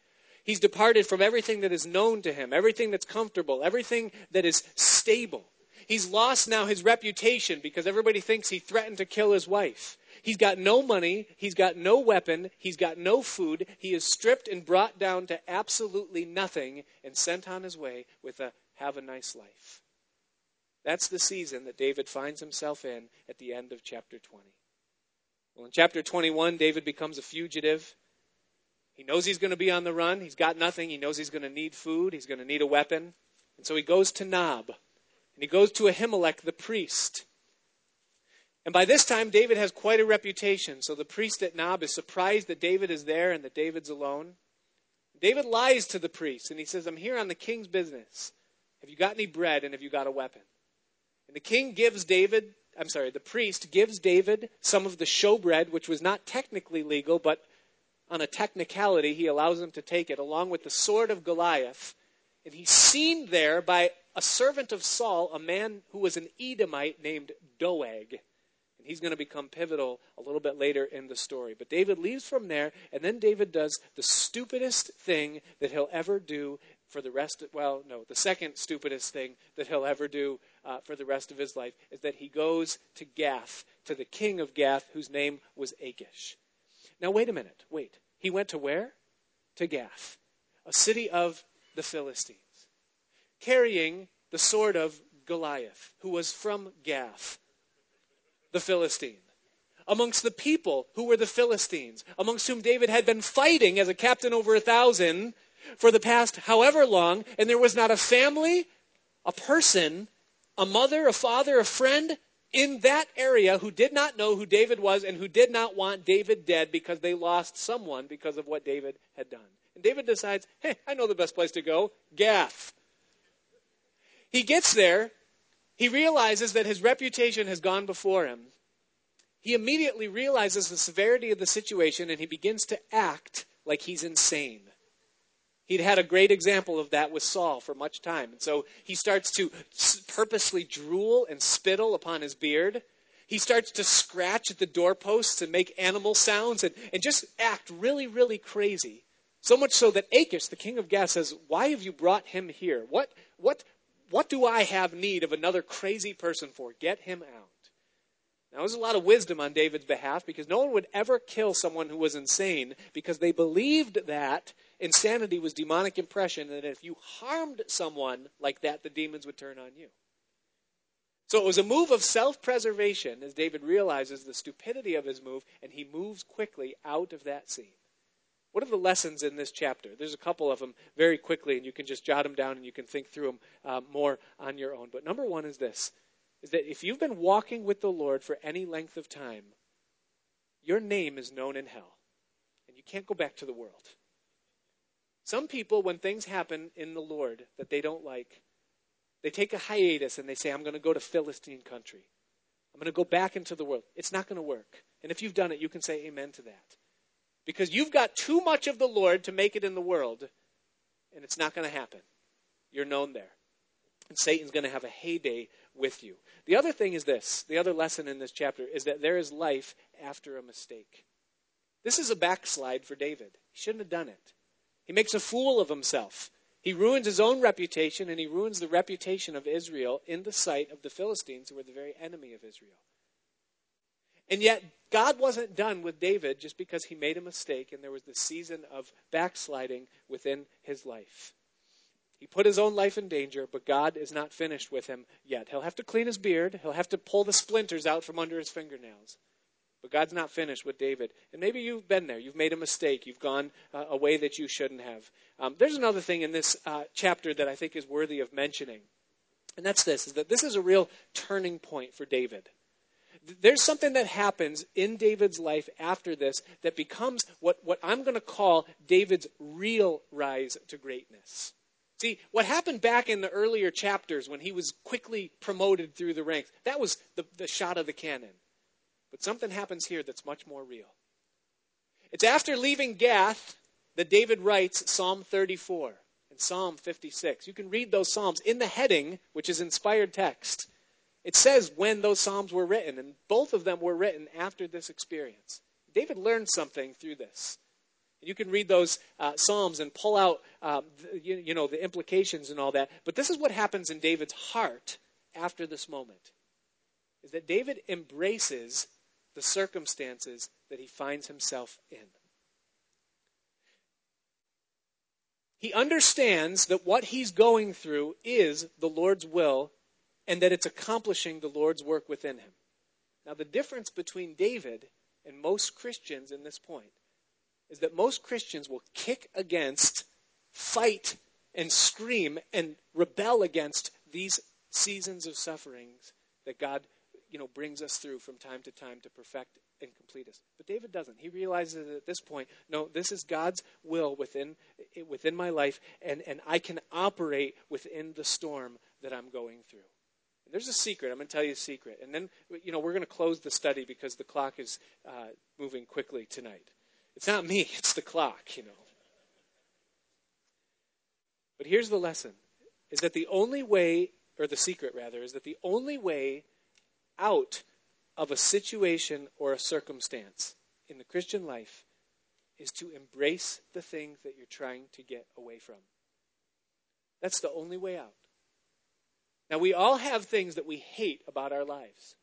He's departed from everything that is known to him, everything that's comfortable, everything that is stable. He's lost now his reputation because everybody thinks he threatened to kill his wife. He's got no money. He's got no weapon. He's got no food. He is stripped and brought down to absolutely nothing and sent on his way with a have a nice life. That's the season that David finds himself in at the end of chapter 20. Well, in chapter 21, David becomes a fugitive. He knows he's going to be on the run. He's got nothing. He knows he's going to need food. He's going to need a weapon. And so he goes to Nob. And he goes to Ahimelech, the priest. And by this time, David has quite a reputation. So the priest at Nob is surprised that David is there and that David's alone. David lies to the priest and he says, I'm here on the king's business. Have you got any bread and have you got a weapon? And the king gives David, I'm sorry, the priest gives David some of the showbread, which was not technically legal, but on a technicality, he allows him to take it, along with the sword of Goliath. And he's seen there by a servant of Saul, a man who was an Edomite named Doeg. And he's going to become pivotal a little bit later in the story. But David leaves from there, and then David does the stupidest thing that he'll ever do for the rest of, well, no, the second stupidest thing that he'll ever do uh, for the rest of his life is that he goes to Gath, to the king of Gath, whose name was Achish. Now, wait a minute. Wait. He went to where? To Gath. a city of the Philistines, carrying the sword of Goliath, who was from Gath, the Philistine. Amongst the people who were the Philistines, amongst whom David had been fighting as a captain over a thousand for the past however long, and there was not a family, a person, a mother, a father, a friend in that area who did not know who David was and who did not want David dead because they lost someone because of what David had done. And David decides, hey, I know the best place to go Gath. He gets there. He realizes that his reputation has gone before him. He immediately realizes the severity of the situation and he begins to act like he's insane. He'd had a great example of that with Saul for much time. And so he starts to purposely drool and spittle upon his beard. He starts to scratch at the doorposts and make animal sounds and, and just act really, really crazy. So much so that Achish, the king of Gath, says, Why have you brought him here? What, what, what do I have need of another crazy person for? Get him out. Now, there's a lot of wisdom on David's behalf because no one would ever kill someone who was insane because they believed that insanity was demonic impression, and that if you harmed someone like that, the demons would turn on you. So it was a move of self preservation as David realizes the stupidity of his move, and he moves quickly out of that scene. What are the lessons in this chapter? There's a couple of them very quickly, and you can just jot them down and you can think through them uh, more on your own. But number one is this is that if you've been walking with the Lord for any length of time, your name is known in hell, and you can't go back to the world. Some people, when things happen in the Lord that they don't like, they take a hiatus and they say, I'm going to go to Philistine country. I'm going to go back into the world. It's not going to work. And if you've done it, you can say amen to that. Because you've got too much of the Lord to make it in the world, and it's not going to happen. You're known there. And Satan's going to have a heyday with you. The other thing is this the other lesson in this chapter is that there is life after a mistake. This is a backslide for David. He shouldn't have done it. He makes a fool of himself. He ruins his own reputation and he ruins the reputation of Israel in the sight of the Philistines, who were the very enemy of Israel. And yet, God wasn't done with David just because he made a mistake and there was this season of backsliding within his life. He put his own life in danger, but God is not finished with him yet. He'll have to clean his beard, he'll have to pull the splinters out from under his fingernails. But God's not finished with David. And maybe you've been there. You've made a mistake. You've gone uh, a way that you shouldn't have. Um, there's another thing in this uh, chapter that I think is worthy of mentioning. And that's this, is that this is a real turning point for David. There's something that happens in David's life after this that becomes what, what I'm going to call David's real rise to greatness. See, what happened back in the earlier chapters when he was quickly promoted through the ranks, that was the, the shot of the cannon. But something happens here that's much more real. It's after leaving Gath that David writes Psalm 34 and Psalm 56. You can read those Psalms in the heading, which is inspired text. It says when those Psalms were written, and both of them were written after this experience. David learned something through this. You can read those uh, Psalms and pull out, um, the, you, you know, the implications and all that. But this is what happens in David's heart after this moment: is that David embraces the circumstances that he finds himself in. He understands that what he's going through is the Lord's will and that it's accomplishing the Lord's work within him. Now, the difference between David and most Christians in this point is that most Christians will kick against, fight, and scream and rebel against these seasons of sufferings that God you know, brings us through from time to time to perfect and complete us. But David doesn't. He realizes at this point, no, this is God's will within within my life, and, and I can operate within the storm that I'm going through. There's a secret. I'm going to tell you a secret. And then, you know, we're going to close the study because the clock is uh, moving quickly tonight. It's not me, it's the clock, you know. But here's the lesson is that the only way, or the secret rather, is that the only way out of a situation or a circumstance in the Christian life is to embrace the thing that you're trying to get away from. That's the only way out. Now, we all have things that we hate about our lives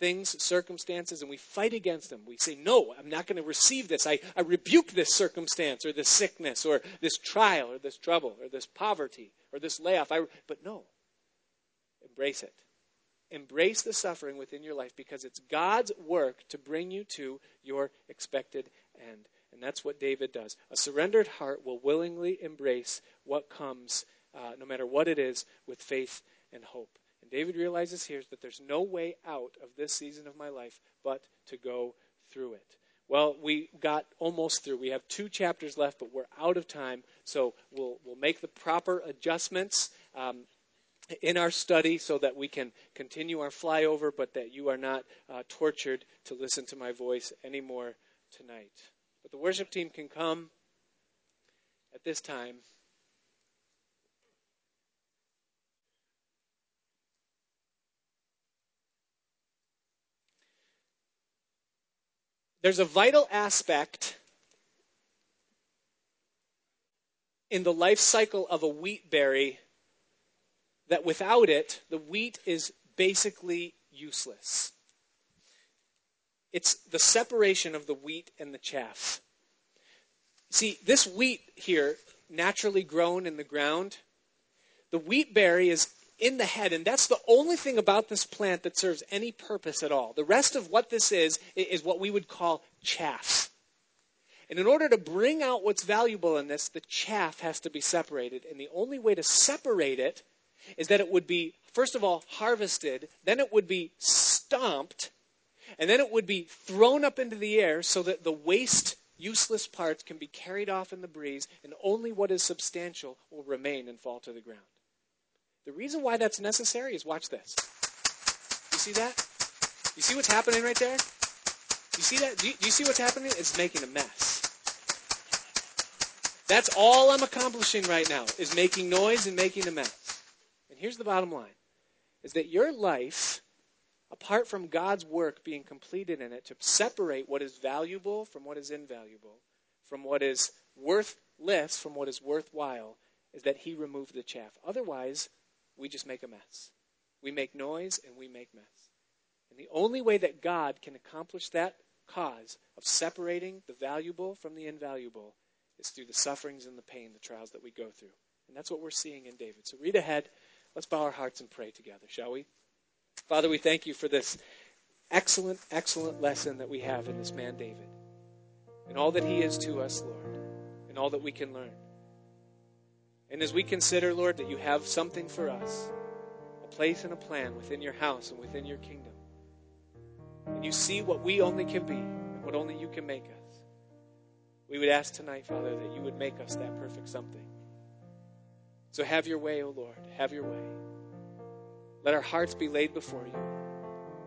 things, circumstances, and we fight against them. We say, No, I'm not going to receive this. I, I rebuke this circumstance or this sickness or this trial or this trouble or this poverty or this layoff. I, but no, embrace it. Embrace the suffering within your life because it's God's work to bring you to your expected end. And that's what David does. A surrendered heart will willingly embrace what comes, uh, no matter what it is, with faith and hope. David realizes here that there's no way out of this season of my life but to go through it. Well, we got almost through. We have two chapters left, but we're out of time, so we'll, we'll make the proper adjustments. Um, in our study so that we can continue our flyover, but that you are not uh, tortured to listen to my voice anymore tonight. But the worship team can come at this time. There's a vital aspect in the life cycle of a wheat berry that without it, the wheat is basically useless. It's the separation of the wheat and the chaff. See, this wheat here, naturally grown in the ground, the wheat berry is in the head, and that's the only thing about this plant that serves any purpose at all. The rest of what this is, is what we would call chaff. And in order to bring out what's valuable in this, the chaff has to be separated. And the only way to separate it is that it would be, first of all, harvested, then it would be stomped, and then it would be thrown up into the air so that the waste, useless parts can be carried off in the breeze, and only what is substantial will remain and fall to the ground. The reason why that's necessary is watch this. You see that? You see what's happening right there? You see that? Do you, do you see what's happening? It's making a mess. That's all I'm accomplishing right now, is making noise and making a mess. And here's the bottom line is that your life apart from God's work being completed in it to separate what is valuable from what is invaluable, from what is worthless from what is worthwhile, is that He removed the chaff. Otherwise, we just make a mess. We make noise and we make mess. And the only way that God can accomplish that cause of separating the valuable from the invaluable is through the sufferings and the pain, the trials that we go through. And that's what we're seeing in David. So read ahead. Let's bow our hearts and pray together, shall we? Father, we thank you for this excellent, excellent lesson that we have in this man, David, and all that he is to us, Lord, and all that we can learn. And as we consider, Lord, that you have something for us, a place and a plan within your house and within your kingdom, and you see what we only can be and what only you can make us, we would ask tonight, Father, that you would make us that perfect something. So have your way, O oh Lord. Have your way. Let our hearts be laid before you.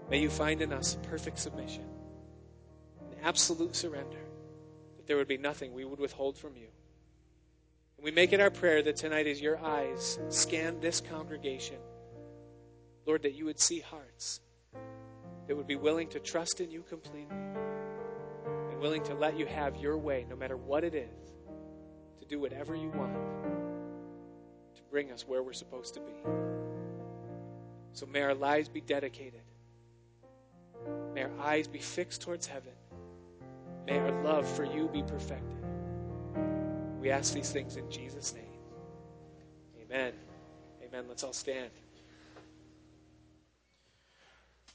May you find in us perfect submission, an absolute surrender, that there would be nothing we would withhold from you. We make it our prayer that tonight, as your eyes scan this congregation, Lord, that you would see hearts that would be willing to trust in you completely and willing to let you have your way, no matter what it is, to do whatever you want to bring us where we're supposed to be. So may our lives be dedicated. May our eyes be fixed towards heaven. May our love for you be perfected. We ask these things in Jesus' name. Amen. Amen. Let's all stand.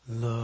Love.